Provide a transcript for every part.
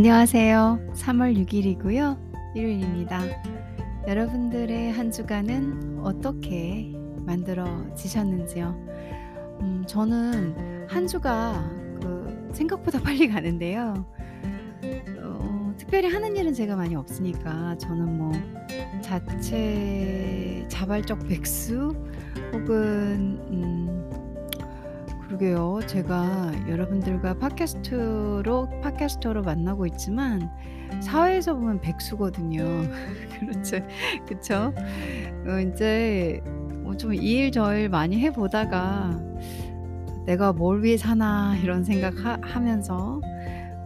안녕하세요. 3월 6일이고요. 일요일입니다. 여러분들의 한 주간은 어떻게 만들어지셨는지요? 음, 저는 한 주가 그 생각보다 빨리 가는데요. 어, 특별히 하는 일은 제가 많이 없으니까 저는 뭐 자체 자발적 백수 혹은 음, 그러게요. 제가 여러분들과 팟캐스트로 podcaster로 만나고 있지만 사회에서 보면 백수거든요. 그렇죠. 그쵸? 어 인제 뭐좀이 일 저 일 많이 해 보다가 '내가 뭘 위해 사나.' 이런 생각 하 하면서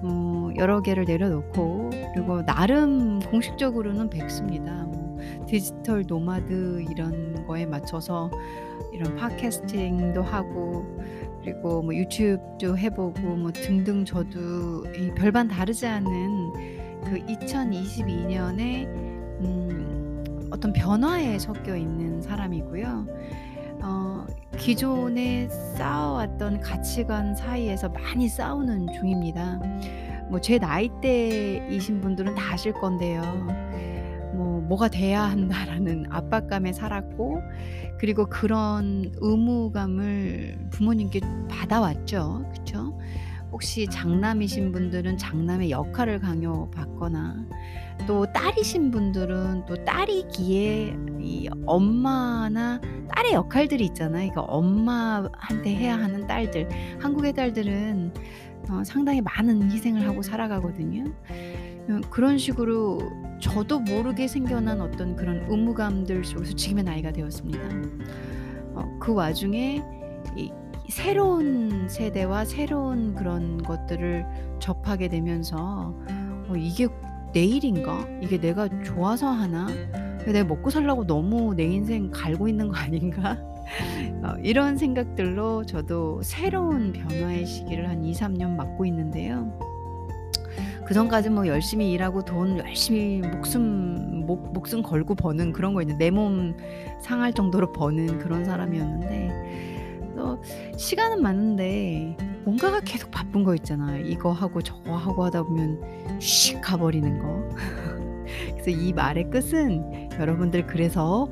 어 여러 개를 내려놓고 그리고 나름 공식적으로는 백수입니다. 뭐 디지털 노마드 이런 거에 맞춰서 이런 팟캐스팅도 하고 그리고 뭐 유튜브도 해 보고 뭐 등등 저도 이 별반 다르지 않은 그 2022 년에 음 어떤 변화에 섞여 있는 사람이고요. 어 기존에 쌓아왔던 가치관 사이에서 많이 싸우는 중입니다. 뭐 제 나이대이신 분들은 다 아실 건데요. 뭐 '뭐가 돼야 한다.'라는 압박감에 살았고 그리고 그런 의무감을 부모님께 받아왔죠. 그쵸? 혹시 장남이신 분들은 장남의 역할을 강요받거나 또 딸이신 분들은 또 딸이기에 이 엄마나 딸의 역할들이 있잖아요. 이거 엄마한테 해야 하는 딸들. 한국의 딸들은 어 상당히 많은 희생을 하고 살아가거든요. 어 그런 식으로 저도 모르게 생겨난 어떤 그런 의무감들 속에서 지금의 나이가 되었습니다. 어 그 와중에 이 새로운 세대와 새로운 그런 것들을 접하게 되면서 '어 이게 내 일인가? 이게 내가 좋아서 하나? 내가 먹고 살려고 너무 내 인생 갈고 있는 거 아닌가?' 어 이런 생각들로 저도 새로운 변화의 시기를 한 2-3년 맞고 있는데요. 그 전까진 뭐 열심히 일하고 돈 열심히 목숨 목 목숨 걸고 버는 그런 거 있는데 내몸 상할 정도로 버는 그런 사람이었는데 또 시간은 많은데 뭔가가 계속 바쁜 거 있잖아요. 이거 하고 저거 하고 하다 보면 휙가 버리는 거. 그래서 이 말의 끝은 여러분들 그래서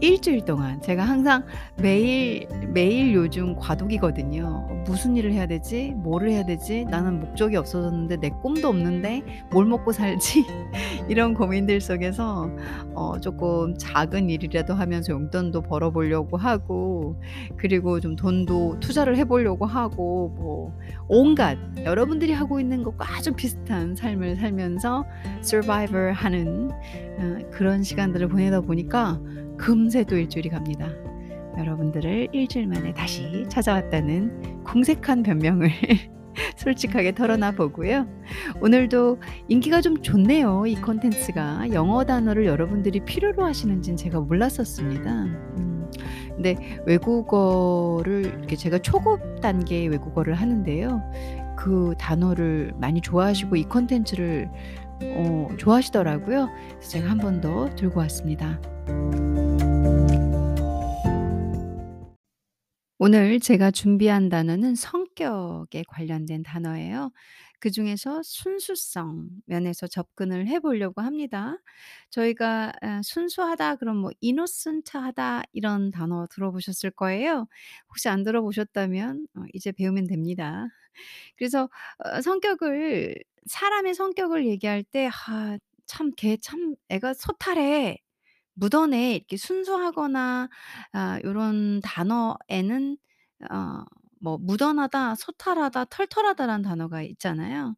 일 주일 동안 제가 항상 매일 매일 요즘 과도기거든요. '무슨 일을 해야 되지? 뭐를 해야 되지? 나는 목적이 없어졌는데 내 꿈도 없는데 뭘 먹고 살지?' 이런 고민들 속에서 어 쪼끔 작은 일이라도 하면서 용돈도 벌어 보려고 하고 그리고 좀 돈도 투자를 해 보려고 하고 뭐 온갖 여러분들이 하고 있는 것과 아주 비슷한 삶을 살면서 서바이벌 하는 어 그런 시간들을 보내다 보니까 금세 또 일주일이 갑니다. 여러분들을 일주일 만에 다시 찾아왔다는 궁색한 변명을 솔직하게 털어놔 보고요. 오늘도 인기가 좀 좋네요. 이 콘텐츠가. 영어 단어를 여러분들이 필요로 하시는지는 제가 몰랐었습니다. 음. 근데 외국어를 이렇게 제가 초급 단계의 외국어를 하는데요. 그 단어를 많이 좋아하시고 이 콘텐츠를 어 좋아하시더라고요. 그래서 제가 한 번 더 들고 왔습니다. 오늘 제가 준비한 단어는 성격에 관련된 단어예요. 그 중에서 순수성 면에서 접근을 해 보려고 합니다. 저희가 아 순수하다 그럼 뭐 innocent하다 이런 단어 들어보셨을 거예요. 혹시 안 들어보셨다면 어 이제 배우면 됩니다. 그래서 어 성격을 사람의 성격을 얘기할 때 '아 참 걔 참 애가 소탈해. 묻어내 이렇게 순수하거나 아 요런 단어에는 어뭐 묻어나다, 소탈하다, 털털하다라는 단어가 있잖아요.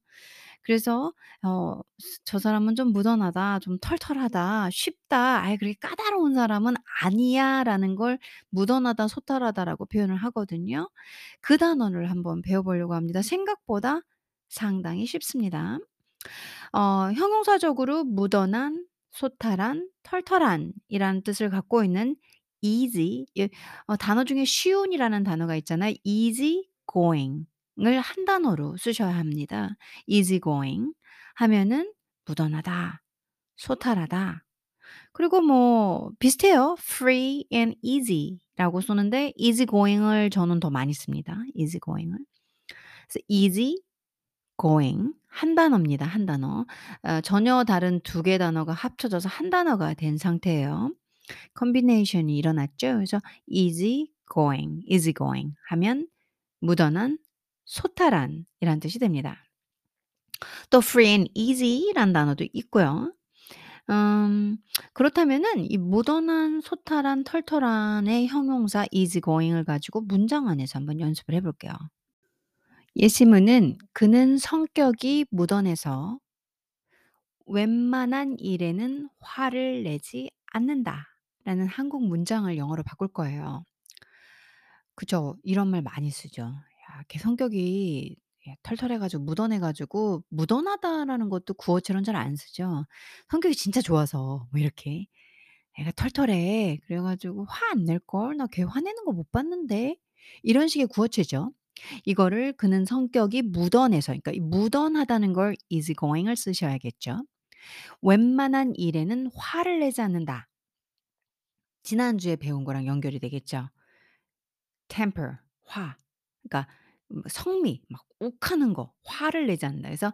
그래서 어 스 '저 사람은 좀 묻어나다. 좀 털털하다. 쉽다. 아이 그렇게 까다로운 사람은 아니야.'라는 걸 묻어나다, 소탈하다라고 표현을 하거든요. 그 단어를 한번 배워 보려고 합니다. 생각보다 상당히 쉽습니다. 어 형용사적으로 묻어난, 소탈한, 털털한이라는 뜻을 갖고 있는 easy 예어 단어 중에 쉬운이라는 단어가 있잖아요. easy going을 한 단어로 쓰셔야 합니다. easy going 하면은 묻어나다, 소탈하다. 그리고 뭐 비슷해요. free and easy라고 쓰는데 easy going을 저는 더 많이 씁니다. easy going을. 그래서 easy going 한 단어입니다, 한 단어. 어 전혀 다른 두 개의 단어가 합쳐져서 한 단어가 된 상태예요. 컨비네이션이 일어났죠. 그래서 easy going, easy going 하면 무던한, 소탈한이란 뜻이 됩니다. 또 free and easy란 단어도 있고요. 음 그렇다면은 이 무던한, 소탈한, 털털한의 형용사 easy going을 가지고 문장 안에서 한번 연습을 해 볼게요. 예시문은 그는 성격이 무던해서 웬만한 일에는 화를 내지 않는다 라는 한국 문장을 영어로 바꿀 거예요. 그죠. 이런 말 많이 쓰죠. "야 걔 성격이 예 털털해 가지고 무던해 가지고" 무던하다라는 것도 구어체로는 잘안 쓰죠. "성격이 진짜 좋아서." 뭐 이렇게. "애가 털털해. 그래 가지고 화 안 낼 걸. 나 걔 화내는 거 못 봤는데." 이런 식의 구어체죠. 이거를 그는 성격이 무던해서 그러니까 이 무던하다는 걸 easy going을 쓰셔야겠죠. 웬만한 일에는 화를 내지 않는다. 지난주에 배운 거랑 연결이 되겠죠. temper 화. 그러니까 음 성미 막 욱하는 거 화를 내지 않는다. 그래서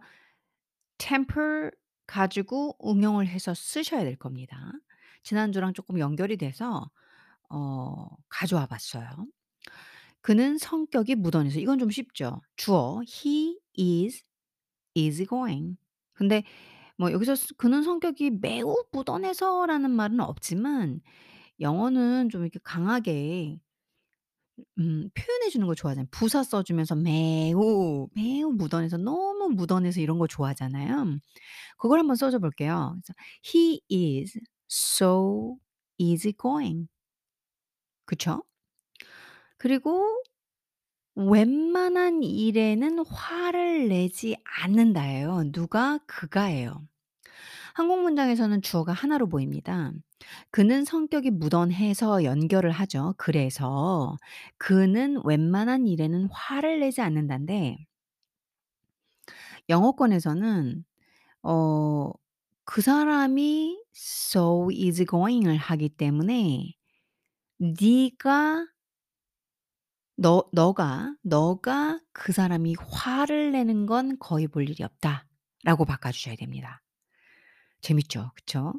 temper 가지고 응용을 해서 쓰셔야 될 겁니다. 지난주랑 쪼끔 연결이 돼서 어 가져와 봤어요. 그는 성격이 무던해서 이건 좀 쉽죠. 주어 he is easygoing. 근데 뭐 여기서 쓰 그는 성격이 매우 무던해서라는 말은 없지만 영어는 좀 이렇게 강하게 음 표현해 주는 걸 좋아하잖아요. 부사 써 주면서 매우, 매우 무던해서 너무 무던해서 이런 거 좋아하잖아요. 그걸 한번 써 줘 볼게요. 그래서 "He is so easygoing." 그쵸? 그리고 웬만한 일에는 화를 내지 않는다예요. 누가? 그가예요. 한국 문장에서는 주어가 하나로 보입니다. 그는 성격이 무던해서 연결을 하죠. 그래서 그는 웬만한 일에는 화를 내지 않는단데 영어권에서는 어 그 사람이 so easygoing을 하기 때문에 네가 너 너가, 너가 그 사람이 화를 내는 건 거의 볼 일이 없다라고 바꿔 주셔야 됩니다. 재밌죠. 그쵸?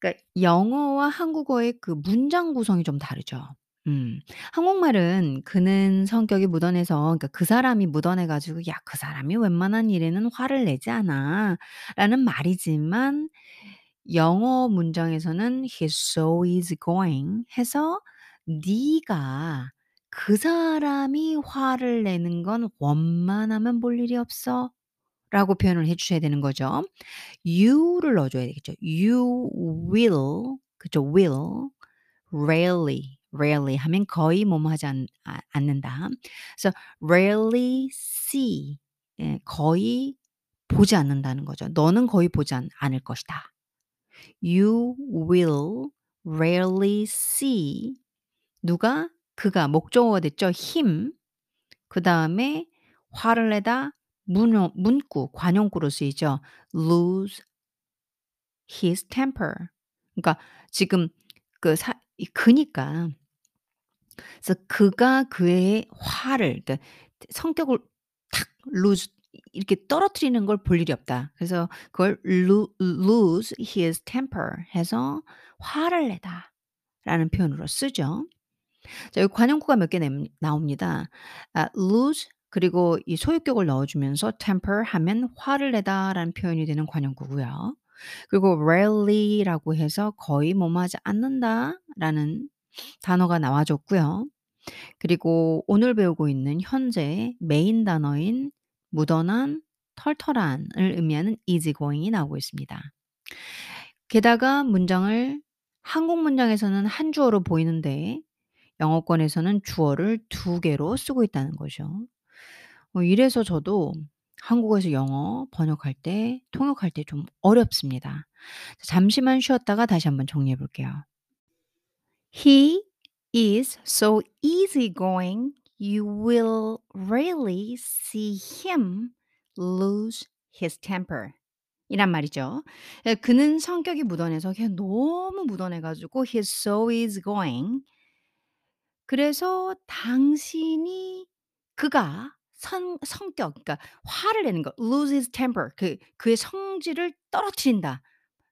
그러니까 영어와 한국어의 그 문장 구성이 좀 다르죠. 음. 한국말은 그는 성격이 무던해서 그러니까 그 사람이 무던해 가지고 "야 그 사람이 웬만한 일에는 화를 내지 않아."라는 말이지만 영어 문장에서는 "He's so easygoing." 해서 "네가 그 사람이 화를 내는 건 원만하면 볼 일이 없어."라고 표현을 해 주셔야 되는 거죠. you를 넣어 줘야 되겠죠. "You will" 그죠. will rarely, rarely 하면 거의 뭐뭐 하지 않 아 않는다. 그래서 rarely see 예 거의 보지 않는다는 거죠. "너는 거의 보지 않 않을 것이다." You will rarely see 누가? 그가 목적어가 됐죠. him 그다음에 화를 내다 문어 문구 관용구로 쓰이죠. lose his temper. 그러니까 지금 그사이 그니까 그래서 그가 그의 화를 그러니까 성격을 탁 lose 이렇게 떨어뜨리는 걸 볼 일이 없다. 그래서 그걸 lo lose his temper 해서 화를 내다 라는 표현으로 쓰죠. 자 여기 관용구가 몇개냅 나옵니다. 아 lose 그리고 이 소유격을 넣어 주면서 temper 하면 화를 내다라는 표현이 되는 관용구고요. 그리고 rarely라고 해서 거의 뭐뭐 하지 않는다라는 단어가 나와 줬고요. 그리고 오늘 배우고 있는 현재 메인 단어인 무던한, 털털한을 의미하는 easygoing이 나오고 있습니다. 게다가 문장을 한국 문장에서는 한 주어로 보이는데 영어권에서는 주어를 두 개로 쓰고 있다는 거죠. 어 이래서 저도 한국어에서 영어 번역할 때 통역할 때 좀 어렵습니다. 잠시만 쉬었다가 다시 한번 정리해 볼게요. He is so easygoing you will rarely see him lose his temper. 이란 말이죠. 예 그는 성격이 무던해서 걔 너무 무던해 가지고 he's so easygoing 그래서 당신이 그가 성 성격 그러니까 화를 내는 거 lose his temper 그 그의 성질을 떨어뜨린다.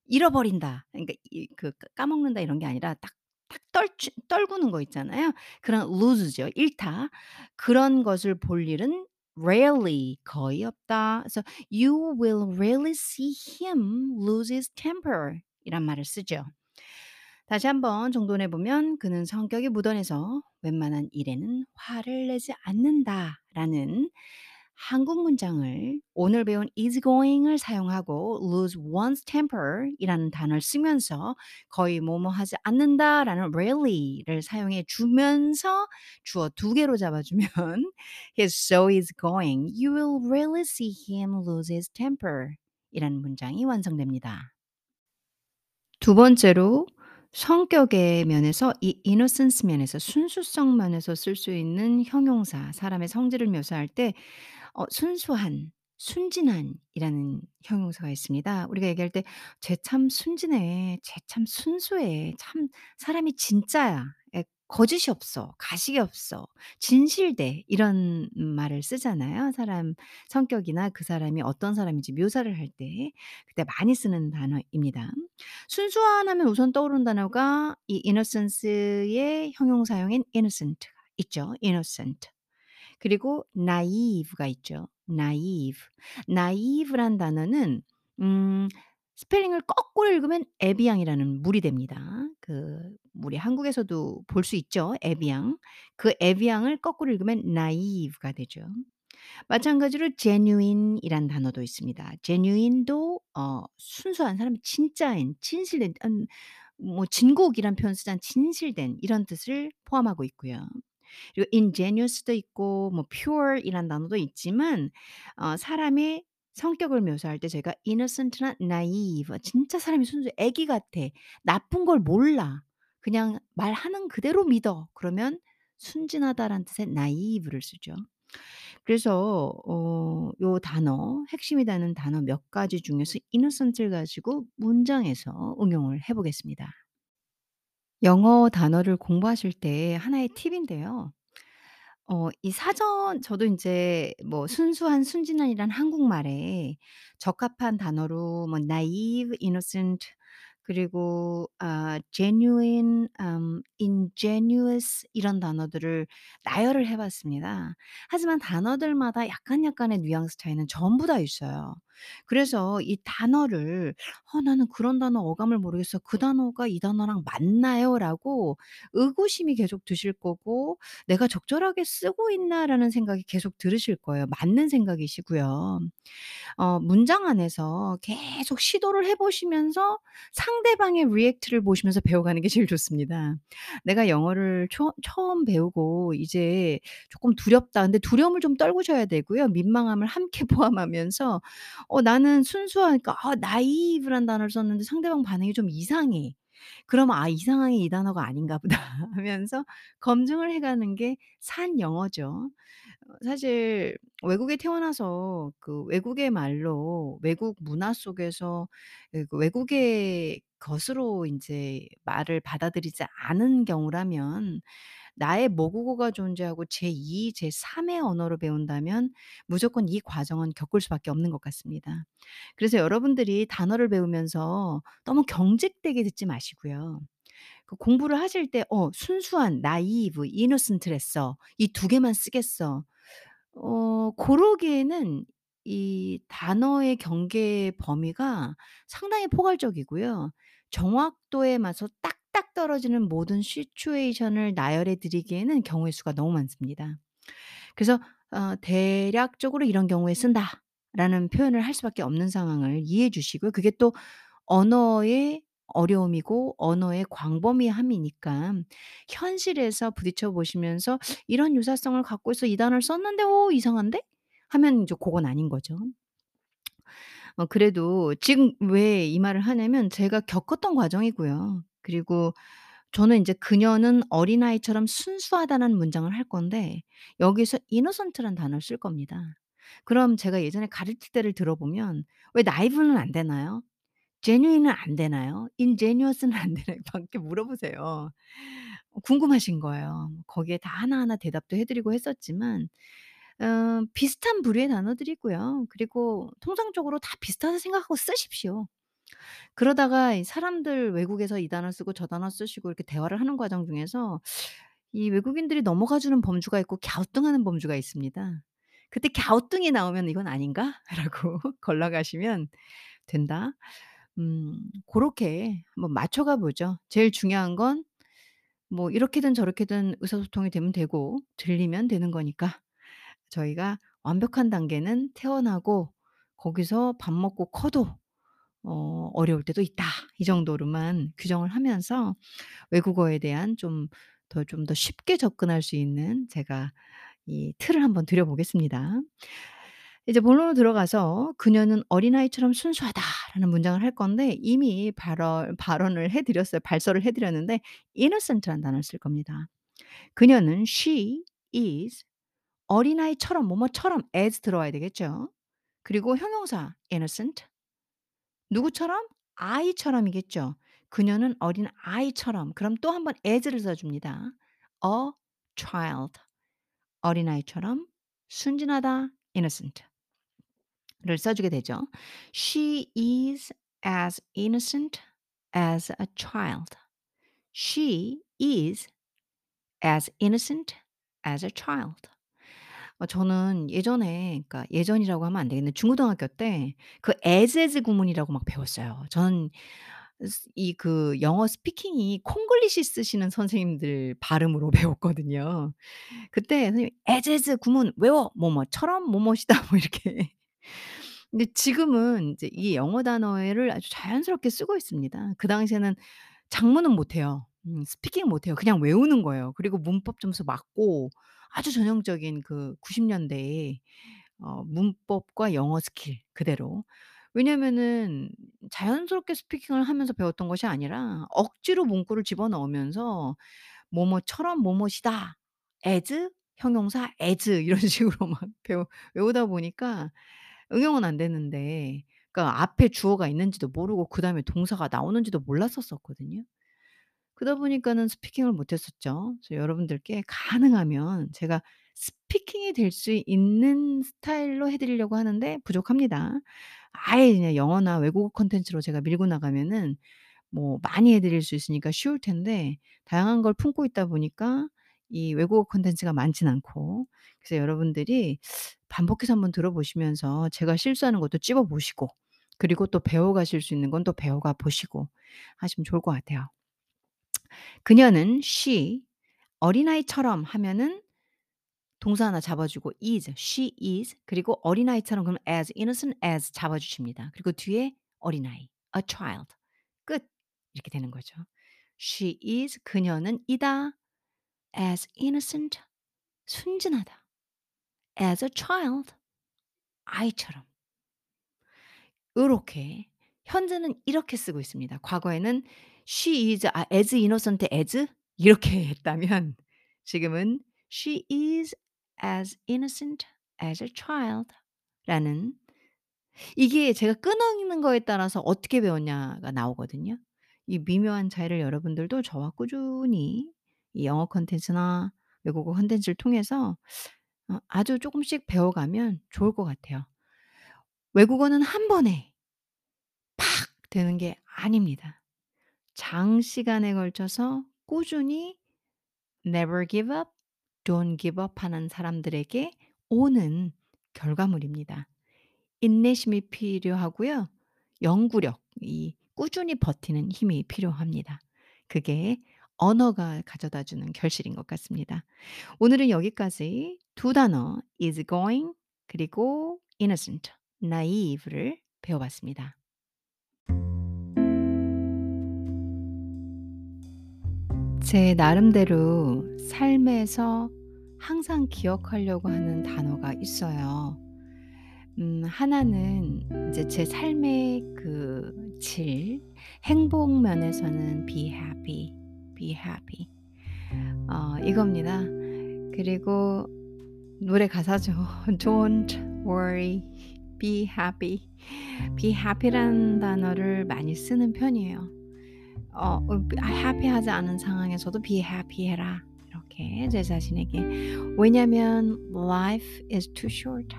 잃어버린다. 그러니까 이그까 까먹는다 이런 게 아니라 딱 딱 떨치 떨구는 거 있잖아요. 그런 lose죠. 잃다. 그런 것을 볼 일은 rarely 거의 없다. 그래서 "You will rarely see him lose his temper." 이란 말을 쓰죠. 다시 한번 정돈해 보면 "그는 성격이 무던해서 웬만한 일에는 화를 내지 않는다."라는 한국 문장을 오늘 배운 easygoing을 사용하고 lose one's temper 이라는 단어를 쓰면서 거의 뭐뭐 하지 않는다라는 rarely를 사용해 주면서 주어 두 개로 잡아 주면 he's so easygoing. You will rarely see him lose his temper 이라는 문장이 완성됩니다. 두 번째로 성격의 면에서 이 innocence 면에서 순수성 면에서 쓸 수 있는 형용사 사람의 성질을 묘사할 때 어 순수한, 순진한이라는 형용사가 있습니다. 우리가 얘기할 때 "쟤 참 순진해. 쟤 참 순수해. 참 사람이 진짜야. 예 거짓이 없어. 가식이 없어. 진실돼." 이런 말을 쓰잖아요. 사람 성격이나 그 사람이 어떤 사람인지 묘사를 할 때 그때 많이 쓰는 단어입니다. 순수한 하면 우선 떠오르는 단어가 이 innocence의 형용사형인 innocent가 있죠. innocent. 그리고 naive가 있죠. naive. naive란 단어는 음 스펠링을 거꾸로 읽으면 에비앙이라는 물이 됩니다. 그 물이 한국에서도 볼 수 있죠, 에비앙. 그 에비앙을 거꾸로 읽으면 naive가 되죠. 마찬가지로 genuine이란 단어도 있습니다. genuine도 어 순수한 사람 진짜인, 진실된 음뭐 진국이란 표현 쓰잖아요. 진실된 이런 뜻을 포함하고 있고요. 그리고 ingenuous도 있고 뭐 pure이란 단어도 있지만 어 사람의 성격을 묘사할 때 저희가 innocent나 naive 진짜 사람이 순수해 애기 같아. 나쁜 걸 몰라. 그냥 말하는 그대로 믿어. 그러면 순진하다라는 뜻의 naive를 쓰죠. 그래서 어 요 단어 핵심이 되는 단어 몇 가지 중에서 innocent를 가지고 문장에서 응용을 해 보겠습니다. 영어 단어를 공부하실 때 하나의 팁인데요. 어 이 사전 저도 인제 뭐 순수한, 순진한이란 한국말에 적합한 단어로 뭐 naive, innocent 그리고 아 genuine, 음 ingenuous 이런 단어들을 나열을 해 봤습니다. 하지만 단어들마다 약간 약간의 뉘앙스 차이는 전부 다 있어요. 그래서 이 단어를 '어 나는 그런 단어 어감을 모르겠어. 그 단어가 이 단어랑 맞나요?'라고 의구심이 계속 드실 거고 '내가 적절하게 쓰고 있나?'라는 생각이 계속 들으실 거예요. 맞는 생각이시고요. 어 문장 안에서 계속 시도를 해 보시면서 상대방의 react를 보시면서 배워가는 게 제일 좋습니다. 내가 영어를 초 처음 배우고 이제 쪼끔 두렵다. 근데 두려움을 좀 떨구셔야 되고요. 민망함을 함께 포함하면서 어 나는 순수하니까 '아 naive란 단어를 썼는데 상대방 반응이 좀 이상해.' 그러면 '아 이 상황이 이 단어가 아닌가 보다.' 하면서 검증을 해 가는 게 산 영어죠. 어 사실 외국에 태어나서 그 외국의 말로 외국 문화 속에서 예그 외국의 것으로 인제 말을 받아들이지 않은 경우라면 나의 모국어가 존재하고 제2 제3의 언어를 배운다면 무조건 이 과정은 겪을 수밖에 없는 것 같습니다. 그래서 여러분들이 단어를 배우면서 너무 경직되게 듣지 마시고요. 그 공부를 하실 때 어 순수한, naive, innocent랬어. 이 두 개만 쓰겠어. 어 고러기에는 이 단어의 경계 범위가 상당히 포괄적이고요. 정확도에 맞춰 딱 딱 떨어지는 모든 시츄에이션을 나열해 드리기에는 경우의 수가 너무 많습니다. 그래서 어 "대략적으로 이런 경우에 쓴다."라는 표현을 할 수밖에 없는 상황을 이해해 주시고요. 그게 또 언어의 어려움이고 언어의 광범위함이니까 현실에서 부딪혀 보시면서 '이런 유사성을 갖고 있어. 이 단어를 썼는데 어 이상한데?' 하면 인제 고건 아닌 거죠. 어 그래도 지금 왜 이 말을 하냐면 제가 겪었던 과정이고요. 그리고 저는 인제 "그녀는 어린아이처럼 순수하다."는 문장을 할 건데 여기서 innocent란 단어를 쓸 겁니다. 그럼 제가 예전에 가르칠 때를 들어보면 "왜 naive는 안 되나요? genuine은 안 되나요? ingenuous는 안 되나요?" 막 이렇게 물어보세요. 어 궁금하신 거예요. 거기에 다 하나하나 대답도 해 드리고 했었지만 어 비슷한 부류의 단어들이고요. 그리고 통상적으로 다 비슷하다 생각하고 쓰십시오. 그러다가 이 사람들 외국에서 이 단어 쓰고 저 단어 쓰시고 이렇게 대화를 하는 과정 중에서 이 외국인들이 넘어가 주는 범주가 있고 갸우뚱하는 범주가 있습니다. 그때 갸우뚱이 나오면 '이건 아닌가?'라고 걸러가시면 된다. 음 고렇게 한번 맞춰가 보죠. 제일 중요한 건 뭐 이렇게든 저렇게든 의사소통이 되면 되고 들리면 되는 거니까 저희가 완벽한 단계는 태어나고 거기서 밥 먹고 커도 어 어려울 때도 있다. 이 정도로만 규정을 하면서 외국어에 대한 좀 더 좀 더 쉽게 접근할 수 있는 제가 이 틀을 한번 드려 보겠습니다. 이제 본론으로 들어가서 "그녀는 어린아이처럼 순수하다."라는 문장을 할 건데 이미 발언 발언을 해 드렸어요. 발설을 해 드렸는데 innocent라는 단어를 쓸 겁니다. 그녀는 she is 어린아이처럼 뭐뭐처럼 as 들어와야 되겠죠. 그리고 형용사 innocent 누구처럼? 아이처럼이겠죠. 그녀는 어린 아이처럼 그럼 또 한 번 as를 써 줍니다. a child 어린아이처럼 순진하다 innocent를 써 주게 되죠. She is as innocent as a child. She is as innocent as a child. 어 저는 예전에 그러니까 예전이라고 하면 안 되겠네. 중고등학교 때 그 as as 구문이라고 막 배웠어요. 저는 스이 그 영어 스피킹이 콩글리시 쓰시는 선생님들 발음으로 배웠거든요. 그때 선생님이 "as as 구문 외워. 뭐뭐처럼 뭐뭐시다." 뭐 이렇게. 근데 지금은 이제 이 영어 단어를 아주 자연스럽게 쓰고 있습니다. 그 당시에는 작문은 못 해요. 음 speaking 못 해요. 그냥 외우는 거예요. 그리고 문법 점수 맞고 아주 전형적인 그 90 년대의 어 문법과 영어 스킬 그대로. 왜냐면은 자연스럽게 speaking을 하면서 배웠던 것이 아니라 억지로 문구를 집어넣으면서 "뭐뭐처럼 뭐뭐시다. as 형용사 as." 이런 식으로 막 배워 외우다 보니까 응용은 안 되는데 그러니까 앞에 주어가 있는지도 모르고 그다음에 동사가 나오는지도 몰랐었었거든요. 그러다 보니까는 스피킹을 못 했었죠. 그래서 여러분들께 가능하면 제가 스피킹이 될 수 있는 스타일로 해 드리려고 하는데 부족합니다. 아예 그냥 영어나 외국어 콘텐츠로 제가 밀고 나가면은 뭐 많이 해 드릴 수 있으니까 쉬울 텐데 다양한 걸 품고 있다 보니까 이 외국어 콘텐츠가 많진 않고 그래서 여러분들이 반복해서 한번 들어 보시면서 제가 실수하는 것도 찝어 보시고 그리고 또 배워 가실 수 있는 건 또 배워가 보시고 하시면 좋을 것 같아요. 그녀는 she 어린아이처럼 하면은 동사 하나 잡아 주고 is, she is 그리고 어린아이처럼 그러면 as innocent as 잡아 주십니다. 그리고 뒤에 어린아이 a child 끝. 이렇게 되는 거죠. She is 그녀는 이다 as innocent 순진하다 as a child 아이처럼. 요렇게 현재는 이렇게 쓰고 있습니다. 과거에는 she is 아 as innocent as 이렇게 했다면 지금은 she is as innocent as a child 라는 이게 제가 끊어있는 거에 따라서 어떻게 배웠냐가 나오거든요. 이 미묘한 차이를 여러분들도 저와 꾸준히 이 영어 콘텐츠나 외국어 콘텐츠를 통해서 어 아주 쪼끔씩 배워가면 좋을 것 같아요. 외국어는 한 번에 팍 되는 게 아닙니다. 장시간에 걸쳐서 꾸준히 never give up, don't give up 하는 사람들에게 오는 결과물입니다. 인내심이 필요하고요. 연구력, 이 꾸준히 버티는 힘이 필요합니다. 그게 언어가 가져다 주는 결실인 것 같습니다. 오늘은 여기까지 두 단어 is going 그리고 innocent, naive를 배워봤습니다. 제 나름대로 삶에서 항상 기억하려고 하는 단어가 있어요. 음 하나는 이제 제 삶의 그 질, 행복 면에서는 be happy, be happy 어 이겁니다. 그리고 노래 가사죠. Don't worry, be happy. be happy라는 단어를 많이 쓰는 편이에요. 어어 happy하지 않은 상황에서도 be happy 해라 이렇게 제 자신에게 왜냐면 life is too short.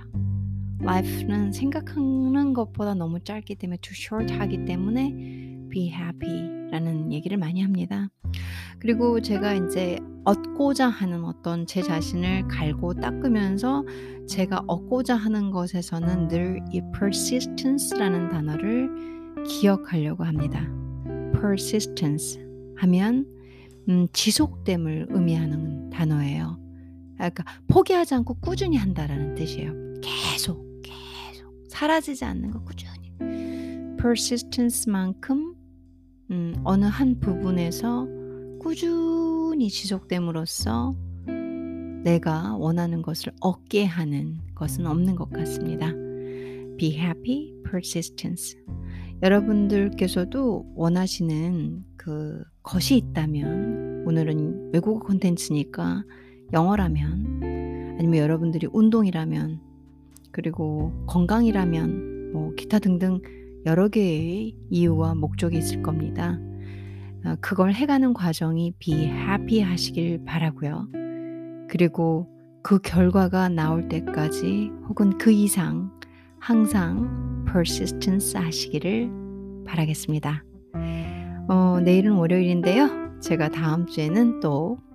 life는 생각하는 것보다 너무 짧기 때문에 too short 하기 때문에 be happy라는 얘기를 많이 합니다. 그리고 제가 이제 얻고자 하는 어떤 제 자신을 갈고 닦으면서 제가 얻고자 하는 것에서는 늘 이 persistence라는 단어를 기억하려고 합니다. Persistence 하면 음, 지속됨을 의미하는 단어예요. 그러니까 포기하지 않고 꾸준히 한다라는 뜻이에요. 계속, 계속 사라지지 않는 거 꾸준히. persistence만큼 음, 어느 한 부분에서 꾸준히 지속됨으로써 내가 원하는 것을 얻게 하는 것은 없는 것 같습니다. Be happy, persistence. 여러분들께서도 원하시는 그 것이 있다면 오늘은 외국어 콘텐츠니까 영어라면 아니면 여러분들이 운동이라면 그리고 건강이라면 뭐 기타 등등 여러 개의 이유와 목적이 있을 겁니다. 어, 그걸 해가는 과정이 be happy 하시길 바라고요. 그리고 그 결과가 나올 때까지 혹은 그 이상 항상 persistence 하시기를 바라겠습니다. 어, 내일은 월요일인데요. 제가 다음 주에는 또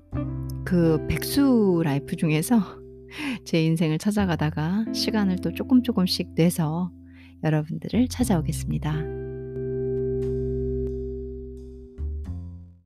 그 백수 라이프 중에서 제 인생을 찾아가다가 시간을 또 조금 조금씩 내서 여러분들을 찾아오겠습니다.